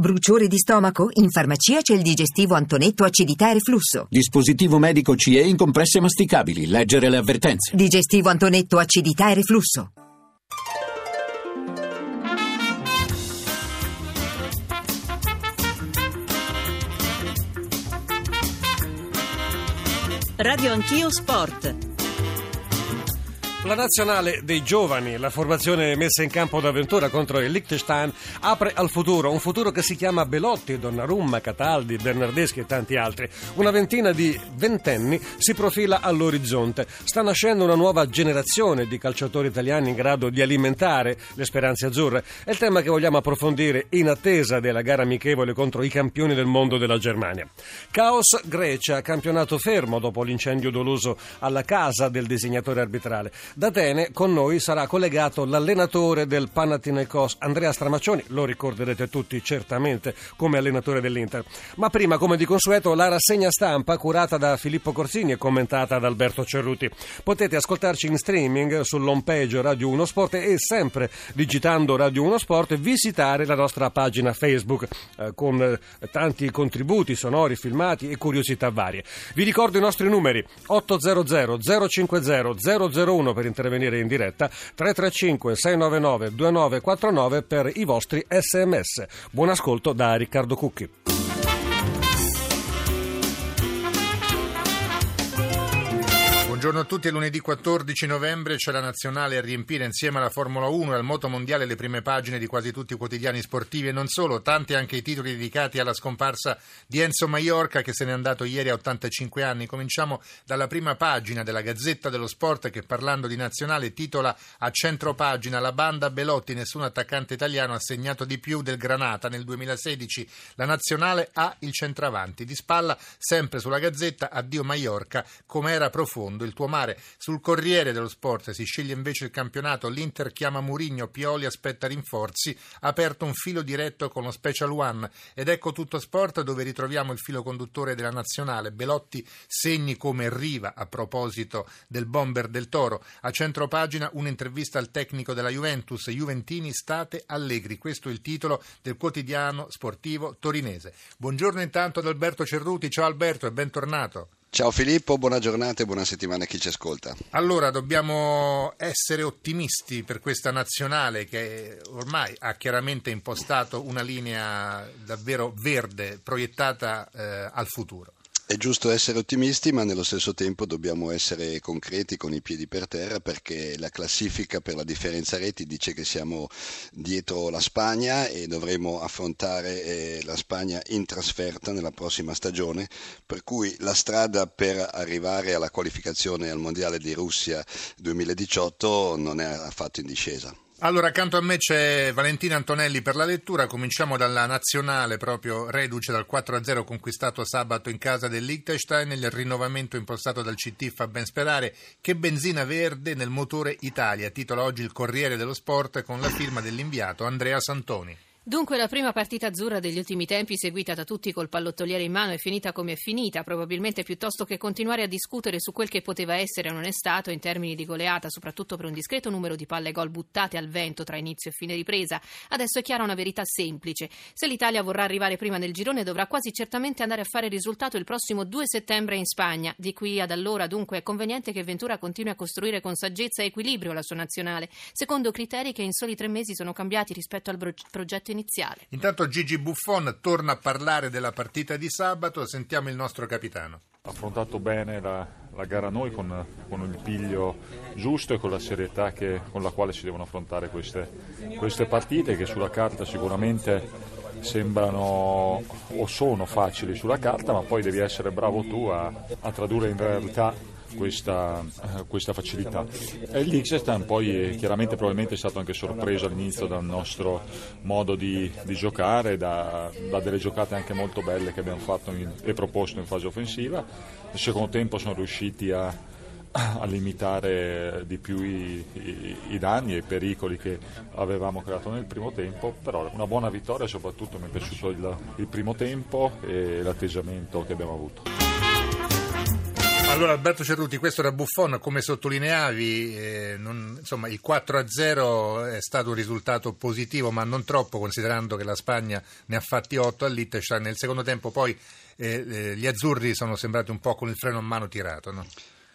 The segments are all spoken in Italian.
Bruciore di stomaco? In farmacia c'è il digestivo Antonetto acidità e reflusso. Dispositivo medico CE in compresse masticabili. Leggere le avvertenze. Digestivo Antonetto acidità e reflusso. Radio Anch'io Sport. La nazionale dei giovani, la formazione messa in campo d'avventura contro il Liechtenstein, apre al futuro, un futuro che si chiama Belotti, Donnarumma, Cataldi, Bernardeschi e tanti altri. Una ventina di ventenni si profila all'orizzonte. Sta nascendo una nuova generazione di calciatori italiani in grado di alimentare le speranze azzurre. È il tema che vogliamo approfondire in attesa della gara amichevole contro i campioni del mondo della Germania. Caos Grecia, campionato fermo dopo l'incendio doloso alla casa del disegnatore arbitrale. Da Atene con noi sarà collegato l'allenatore del Panathinaikos, Andrea Stramaccioni, lo ricorderete tutti certamente come allenatore dell'Inter. Ma prima, come di consueto, la rassegna stampa curata da Filippo Corsini e commentata da Alberto Cerruti. Potete ascoltarci in streaming sull'home page Radio 1 Sport e sempre digitando Radio 1 Sport visitare la nostra pagina Facebook eh, con eh, tanti contributi sonori, filmati e curiosità varie. Vi ricordo i nostri numeri 800 050 001 per intervenire in diretta 335 699 2949 per i vostri sms. Buon ascolto da Riccardo Cucchi. Buongiorno a tutti, lunedì 14 novembre, c'è la nazionale a riempire insieme alla Formula 1 e al Moto Mondiale le prime pagine di quasi tutti i quotidiani sportivi e non solo, tanti anche i titoli dedicati alla scomparsa di Enzo Maiorca che se n'è andato ieri a 85 anni. Cominciamo dalla prima pagina della Gazzetta dello Sport che parlando di nazionale titola a centro pagina la banda Belotti, nessun attaccante italiano ha segnato di più del Granata nel 2016. La nazionale ha il centravanti. Di spalla, sempre sulla Gazzetta, addio Maiorca, com'era profondo il tuo mare. Sul Corriere dello Sport si sceglie invece il campionato, l'Inter chiama Murigno, Pioli aspetta rinforzi, aperto un filo diretto con lo Special One ed ecco tutto sport dove ritroviamo il filo conduttore della nazionale. Belotti segni come Riva a proposito del bomber del Toro. A centro pagina un'intervista al tecnico della Juventus, Juventini state allegri. Questo è il titolo del quotidiano sportivo torinese. Buongiorno intanto ad Alberto Cerruti. Ciao Alberto e bentornato. Ciao Filippo, buona giornata e buona settimana a chi ci ascolta. Allora, dobbiamo essere ottimisti per questa nazionale che ormai ha chiaramente impostato una linea davvero verde proiettata eh, al futuro. È giusto essere ottimisti, ma nello stesso tempo dobbiamo essere concreti con i piedi per terra perché la classifica per la differenza reti dice che siamo dietro la Spagna e dovremo affrontare eh, la Spagna in trasferta nella prossima stagione, per cui la strada per arrivare alla qualificazione al Mondiale di Russia 2018 non è affatto in discesa. Allora, accanto a me c'è Valentina Antonelli per la lettura. Cominciamo dalla nazionale, proprio reduce dal 4-0 conquistato sabato in casa del Liechtenstein. Il rinnovamento impostato dal CT fa ben sperare. Che benzina verde nel motore Italia, titola oggi il Corriere dello Sport con la firma dell'inviato Andrea Santoni. Dunque la prima partita azzurra degli ultimi tempi, seguita da tutti col pallottoliere in mano, è finita come è finita, probabilmente piuttosto che continuare a discutere su quel che poteva essere o non è stato in termini di goleata, soprattutto per un discreto numero di palle gol buttate al vento tra inizio e fine ripresa. Adesso è chiara una verità semplice. Se l'Italia vorrà arrivare prima nel girone dovrà quasi certamente andare a fare risultato il prossimo 2 settembre in Spagna. Di qui ad allora dunque è conveniente che Ventura continui a costruire con saggezza e equilibrio la sua nazionale, secondo criteri che in soli tre mesi sono cambiati rispetto al progetto iniziale iniziale. Intanto Gigi Buffon torna a parlare della partita di sabato, sentiamo il nostro capitano. Ha affrontato bene la, la gara noi con, con, il piglio giusto e con la serietà che, con la quale si devono affrontare queste, queste partite che sulla carta sicuramente sembrano o sono facili sulla carta, ma poi devi essere bravo tu a, a tradurre in realtà questa, uh, questa facilità. E il Liechtenstein poi chiaramente probabilmente è stato anche sorpreso all'inizio dal nostro modo di, di giocare, da, da, delle giocate anche molto belle che abbiamo fatto in, e proposto in fase offensiva. Nel secondo tempo sono riusciti a a limitare di più i, i, i, danni e i pericoli che avevamo creato nel primo tempo, però una buona vittoria soprattutto mi è piaciuto il, il primo tempo e l'atteggiamento che abbiamo avuto. Allora Alberto Cerruti, questo era Buffon, come sottolineavi, eh, non, insomma, il 4-0 è stato un risultato positivo, ma non troppo considerando che la Spagna ne ha fatti 8 al Liechtenstein. Nel secondo tempo poi eh, eh, gli azzurri sono sembrati un po' con il freno a mano tirato. No?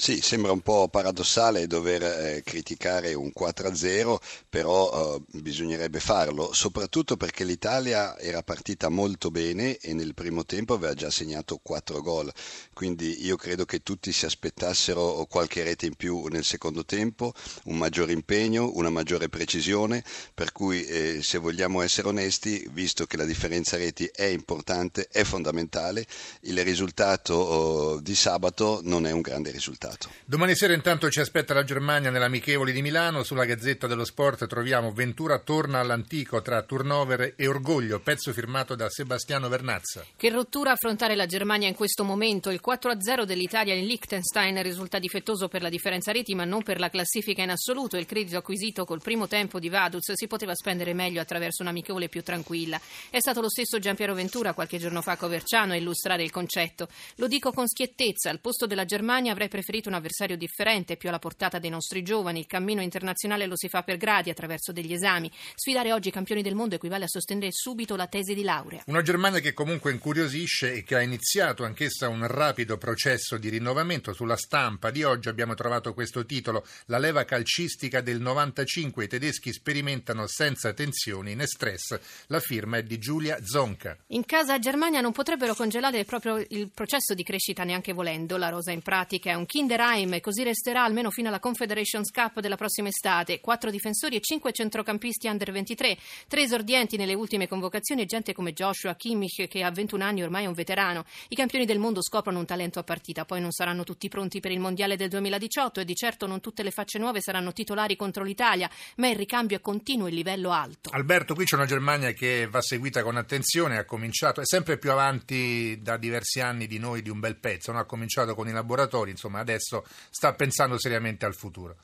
Sì, sembra un po' paradossale dover eh, criticare un 4-0, però eh, bisognerebbe farlo, soprattutto perché l'Italia era partita molto bene e nel primo tempo aveva già segnato 4 gol, quindi io credo che tutti si aspettassero qualche rete in più nel secondo tempo, un maggiore impegno, una maggiore precisione, per cui eh, se vogliamo essere onesti, visto che la differenza reti è importante, è fondamentale, il risultato oh, di sabato non è un grande risultato risultato. Domani sera intanto ci aspetta la Germania nell'Amichevoli di Milano. Sulla Gazzetta dello Sport troviamo Ventura torna all'antico tra turnover e orgoglio, pezzo firmato da Sebastiano Vernazza. Che rottura affrontare la Germania in questo momento. Il 4-0 dell'Italia in Liechtenstein risulta difettoso per la differenza reti ma non per la classifica in assoluto. Il credito acquisito col primo tempo di Vaduz si poteva spendere meglio attraverso un'amichevole più tranquilla. È stato lo stesso Giampiero Ventura qualche giorno fa a Coverciano a illustrare il concetto. Lo dico con schiettezza, al posto della Germania avrei preferito un avversario differente, più alla portata dei nostri giovani. Il cammino internazionale lo si fa per gradi, attraverso degli esami. Sfidare oggi i campioni del mondo equivale a sostenere subito la tesi di laurea. Una Germania che comunque incuriosisce e che ha iniziato anch'essa un rapido processo di rinnovamento. Sulla stampa di oggi abbiamo trovato questo titolo: La leva calcistica del 95. I tedeschi sperimentano senza tensioni né stress. La firma è di Giulia Zonca. In casa Germania non potrebbero congelare proprio il processo di crescita neanche volendo. La rosa in pratica è un Kinder Kinderheim e così resterà almeno fino alla Confederations Cup della prossima estate. Quattro difensori e cinque centrocampisti under 23, tre esordienti nelle ultime convocazioni e gente come Joshua Kimmich che a 21 anni ormai è un veterano. I campioni del mondo scoprono un talento a partita, poi non saranno tutti pronti per il mondiale del 2018 e di certo non tutte le facce nuove saranno titolari contro l'Italia, ma il ricambio è continuo e il livello alto. Alberto, qui c'è una Germania che va seguita con attenzione, ha cominciato, è sempre più avanti da diversi anni di noi di un bel pezzo, no? ha cominciato con i laboratori, insomma adesso sta pensando seriamente al futuro.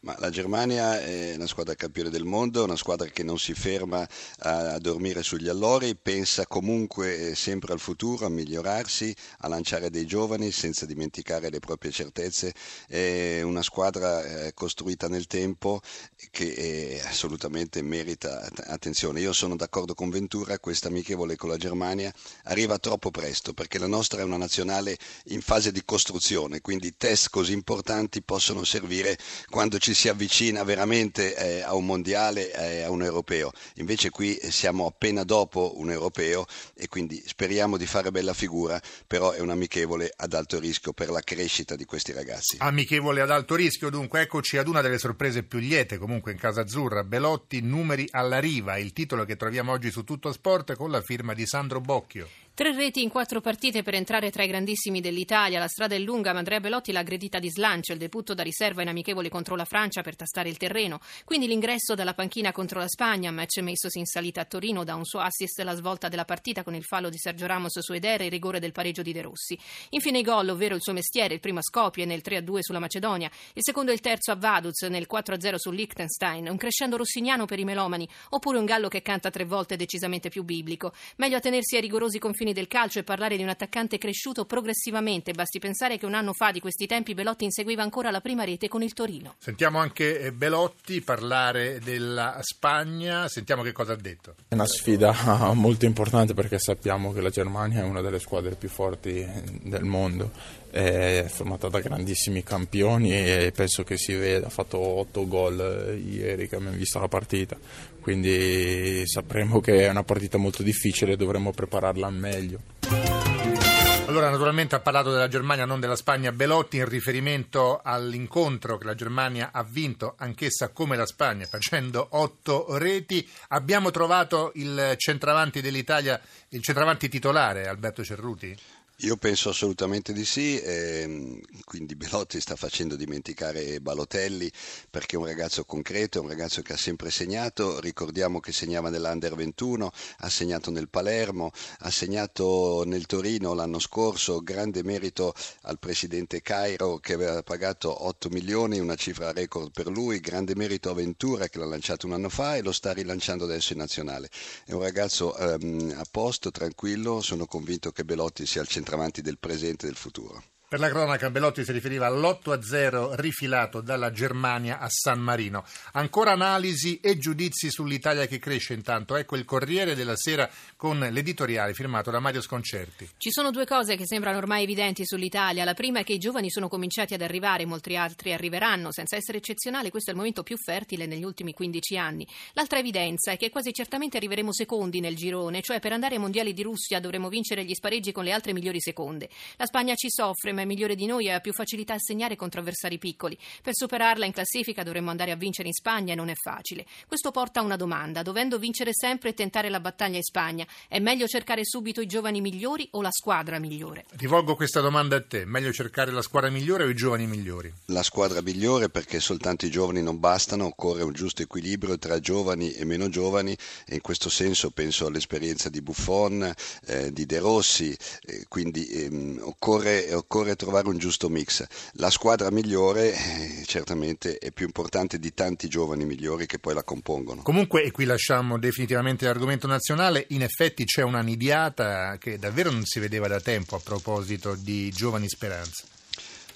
Ma la Germania è una squadra campione del mondo, una squadra che non si ferma a, dormire sugli allori, pensa comunque eh, sempre al futuro, a migliorarsi, a lanciare dei giovani senza dimenticare le proprie certezze. È una squadra eh, costruita nel tempo che eh, assolutamente merita attenzione. Io sono d'accordo con Ventura, questa amichevole con la Germania arriva troppo presto perché la nostra è una nazionale in fase di costruzione, quindi test così importanti possono servire quando ci ci si avvicina veramente eh, a un mondiale, eh, a un europeo. Invece qui siamo appena dopo un europeo e quindi speriamo di fare bella figura, però è un amichevole ad alto rischio per la crescita di questi ragazzi. Amichevole ad alto rischio, dunque eccoci ad una delle sorprese più liete comunque in casa azzurra, Belotti numeri alla riva, il titolo che troviamo oggi su Tutto Sport con la firma di Sandro Bocchio. Tre reti in quattro partite per entrare tra i grandissimi dell'Italia. La strada è lunga, ma Andrea Belotti l'ha aggredita di slancio. Il debutto da riserva in amichevole contro la Francia per tastare il terreno. Quindi l'ingresso dalla panchina contro la Spagna, match messosi in salita a Torino da un suo assist la svolta della partita con il fallo di Sergio Ramos su Eder e il rigore del pareggio di De Rossi. Infine i gol, ovvero il suo mestiere, il primo a Skopje nel 3-2 sulla Macedonia, il secondo e il terzo a Vaduz nel 4-0 su Liechtenstein, un crescendo rossiniano per i melomani, oppure un gallo che canta tre volte decisamente più biblico. Meglio attenersi ai rigorosi confini del calcio e parlare parlare di un attaccante cresciuto progressivamente. Basti pensare che un anno fa di questi tempi Belotti inseguiva ancora la prima rete con il Torino. Sentiamo anche eh, Belotti parlare della Spagna, sentiamo che cosa ha detto. È una sfida molto importante perché sappiamo che la Germania è una delle squadre più forti del mondo, è formata da grandissimi campioni e penso che si veda, ha fatto 8 gol eh, ieri che abbiamo visto la partita, quindi sapremo che è una partita molto difficile e dovremo prepararla meglio. Allora, naturalmente ha parlato della Germania, non della Spagna, Belotti in riferimento all'incontro che la Germania ha vinto, anch'essa come la Spagna, facendo otto reti. Abbiamo trovato il centravanti dell'Italia, il centravanti titolare, Alberto Cerruti? Io penso assolutamente di sì, ehm, quindi Belotti sta facendo dimenticare Balotelli perché è un ragazzo concreto, è un ragazzo che ha sempre segnato, ricordiamo che segnava nell'Under 21, ha segnato nel Palermo, ha segnato nel Torino l'anno scorso, grande merito al presidente Cairo che aveva pagato 8 milioni, una cifra record per lui, grande merito a Ventura che l'ha lanciato un anno fa e lo sta rilanciando adesso in nazionale. È un ragazzo ehm, a posto, tranquillo, sono convinto che Belotti sia al centro centravanti del presente e del futuro. Per la cronaca Belotti si riferiva all'8-0 rifilato dalla Germania a San Marino. Ancora analisi e giudizi sull'Italia che cresce intanto. Ecco il Corriere della Sera con l'editoriale firmato da Mario Sconcerti. Ci sono due cose che sembrano ormai evidenti sull'Italia. La prima è che i giovani sono cominciati ad arrivare, molti altri arriveranno. Senza essere eccezionale, questo è il momento più fertile negli ultimi 15 anni. L'altra evidenza è che quasi certamente arriveremo secondi nel girone, cioè per andare ai mondiali di Russia dovremo vincere gli spareggi con le altre migliori seconde. La Spagna ci soffre, ma è migliore di noi e ha più facilità a segnare contro avversari piccoli. Per superarla in classifica dovremmo andare a vincere in Spagna e non è facile. Questo porta a una domanda. Dovendo vincere sempre e tentare la battaglia in Spagna, è meglio cercare subito i giovani migliori o la squadra migliore? Rivolgo questa domanda a te. Meglio cercare la squadra migliore o i giovani migliori? La squadra migliore perché soltanto i giovani non bastano, occorre un giusto equilibrio tra giovani e meno giovani e in questo senso penso all'esperienza di Buffon, eh, di De Rossi, eh, quindi ehm, occorre, occorre trovare un giusto mix. La squadra migliore eh, certamente è più importante di tanti giovani migliori che poi la compongono. Comunque, e qui lasciamo definitivamente l'argomento nazionale, in effetti c'è una nidiata che davvero non si vedeva da tempo a proposito di giovani speranze.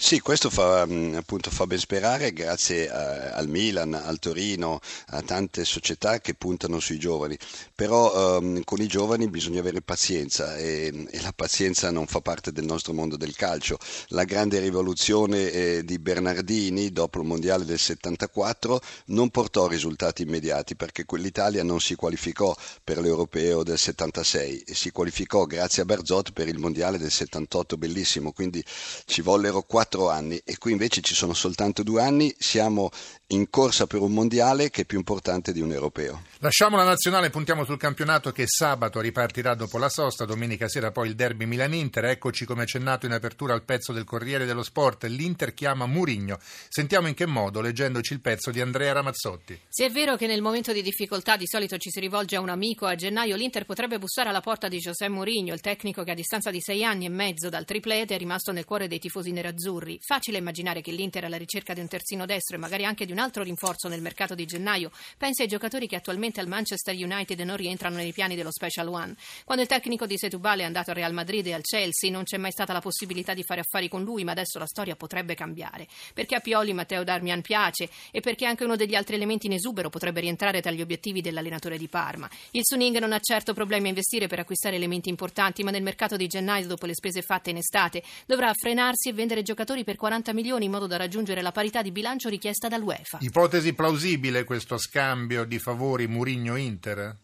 Sì, questo fa, appunto, fa ben sperare grazie a, al Milan, al Torino, a tante società che puntano sui giovani, però um, con i giovani bisogna avere pazienza e, e, la pazienza non fa parte del nostro mondo del calcio. La grande rivoluzione eh, di Bernardini dopo il Mondiale del 74 non portò risultati immediati perché quell'Italia non si qualificò per l'Europeo del 76 e si qualificò grazie a Berzot per il Mondiale del 78 bellissimo, quindi ci vollero quattro quattro anni e qui invece ci sono soltanto due anni, siamo in corsa per un mondiale che è più importante di un europeo. Lasciamo la nazionale, puntiamo sul campionato che sabato ripartirà dopo la sosta, domenica sera poi il derby Milan-Inter, eccoci come accennato in apertura al pezzo del Corriere dello Sport, l'Inter chiama Murigno. Sentiamo in che modo, leggendoci il pezzo di Andrea Ramazzotti. Se è vero che nel momento di difficoltà di solito ci si rivolge a un amico, a gennaio l'Inter potrebbe bussare alla porta di José Mourinho, il tecnico che a distanza di sei anni e mezzo dal triplete è rimasto nel cuore dei tifosi nerazzurri. Facile immaginare che l'Inter alla ricerca di un terzino destro e magari anche di un altro rinforzo nel mercato di gennaio pensi ai giocatori che attualmente al Manchester United non rientrano nei piani dello Special One. Quando il tecnico di Setubale è andato al Real Madrid e al Chelsea non c'è mai stata la possibilità di fare affari con lui, ma adesso la storia potrebbe cambiare. Perché a Pioli Matteo Darmian piace e perché anche uno degli altri elementi in esubero potrebbe rientrare tra gli obiettivi dell'allenatore di Parma. Il Suning non ha certo problemi a investire per acquistare elementi importanti, ma nel mercato di gennaio, dopo le spese fatte in estate, dovrà frenarsi e vendere giocatori per 40 milioni in modo da raggiungere la parità di bilancio richiesta dall'UEFA. Ipotesi plausibile questo scambio di favori Murigno-Inter?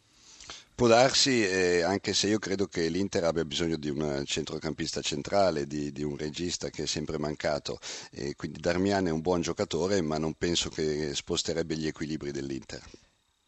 Può darsi, eh, anche se io credo che l'Inter abbia bisogno di un centrocampista centrale, di, di un regista che è sempre mancato, e quindi Darmian è un buon giocatore, ma non penso che sposterebbe gli equilibri dell'Inter.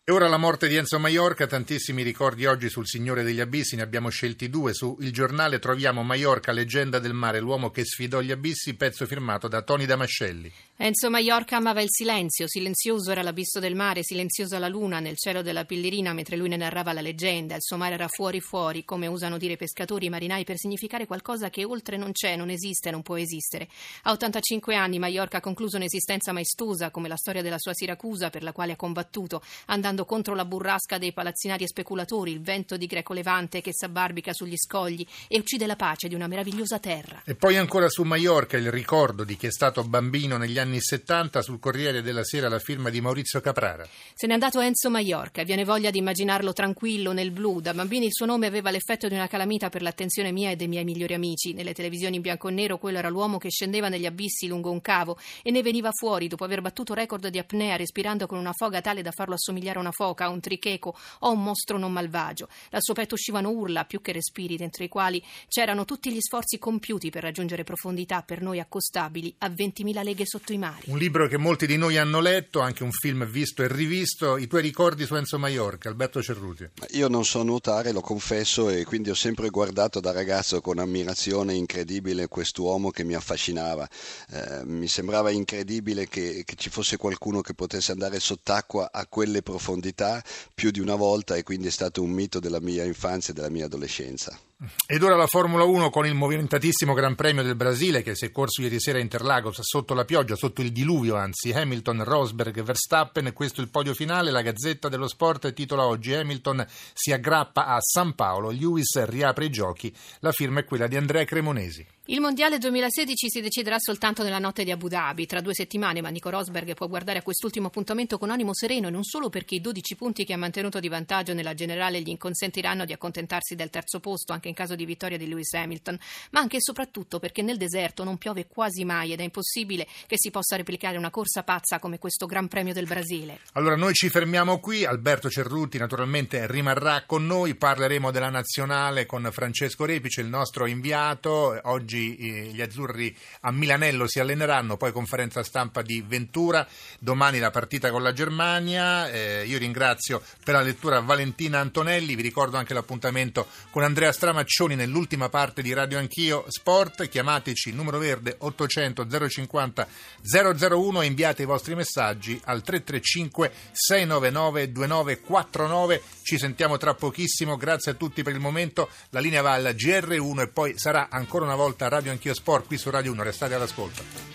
E ora la morte di Enzo Maiorca, tantissimi ricordi oggi sul Signore degli Abissi, ne abbiamo scelti due. Su Il Giornale troviamo Maiorca, leggenda del mare, l'uomo che sfidò gli abissi, pezzo firmato da Toni Damascelli. Enzo Maiorca amava il silenzio, silenzioso era l'abisso del mare, silenziosa la luna nel cielo della Pillirina mentre lui ne narrava la leggenda, il suo mare era fuori fuori, come usano dire pescatori e marinai per significare qualcosa che oltre non c'è, non esiste, non può esistere. A 85 anni Maiorca ha concluso un'esistenza maestosa come la storia della sua Siracusa per la quale ha combattuto, andando contro la burrasca dei palazzinari e speculatori, il vento di greco levante che s'abbarbica sugli scogli e uccide la pace di una meravigliosa terra. E poi ancora su Maiorca il ricordo di chi è stato bambino negli anni 70 sul Corriere della Sera la firma di Maurizio Caprara. Se n'è andato Enzo Maiorca, viene voglia di immaginarlo tranquillo nel blu. Da bambini il suo nome aveva l'effetto di una calamita per l'attenzione mia e dei miei migliori amici. Nelle televisioni in bianco e nero quello era l'uomo che scendeva negli abissi lungo un cavo e ne veniva fuori dopo aver battuto record di apnea respirando con una foga tale da farlo assomigliare a una foca, un tricheco o un mostro non malvagio. Dal suo petto uscivano urla più che respiri, dentro i quali c'erano tutti gli sforzi compiuti per raggiungere profondità per noi accostabili a 20.000 leghe sotto i mari. Un libro che molti di noi hanno letto, anche un film visto e rivisto. I tuoi ricordi su Enzo Maiorca, Alberto Cerruti? Io non so nuotare, lo confesso, e quindi ho sempre guardato da ragazzo con ammirazione incredibile quest'uomo che mi affascinava. Eh, mi sembrava incredibile che, che ci fosse qualcuno che potesse andare sott'acqua a quelle profondità più di una volta e quindi è stato un mito della mia infanzia e della mia adolescenza. Ed ora la Formula 1 con il movimentatissimo Gran Premio del Brasile che si è corso ieri sera a Interlagos sotto la pioggia, sotto il diluvio anzi, Hamilton, Rosberg, Verstappen, questo è il podio finale, la Gazzetta dello Sport titola oggi Hamilton si aggrappa a San Paolo, Lewis riapre i giochi, la firma è quella di Andrea Cremonesi. Il Mondiale 2016 si deciderà soltanto nella notte di Abu Dhabi. Tra due settimane, ma Nico Rosberg può guardare a quest'ultimo appuntamento con animo sereno non solo perché i 12 punti che ha mantenuto di vantaggio nella generale gli consentiranno di accontentarsi del terzo posto anche in caso di vittoria di Lewis Hamilton, ma anche e soprattutto perché nel deserto non piove quasi mai ed è impossibile che si possa replicare una corsa pazza come questo Gran Premio del Brasile. Allora noi ci fermiamo qui, Alberto Cerruti naturalmente rimarrà con noi, parleremo della nazionale con Francesco Repice, il nostro inviato. Oggi eh, gli azzurri a Milanello si alleneranno, poi conferenza stampa di Ventura, domani la partita con la Germania. Eh, io ringrazio per la lettura Valentina Antonelli, vi ricordo anche l'appuntamento con Andrea Stramaccioni nell'ultima parte di Radio Anch'io Sport. Chiamateci numero verde 800 050 001 e inviate i vostri messaggi al 335 699 2949. Ci sentiamo tra pochissimo. Grazie a tutti per il momento. La linea va al GR1 e poi sarà ancora una volta Radio Anch'io Sport qui su Radio 1. Restate all'ascolto.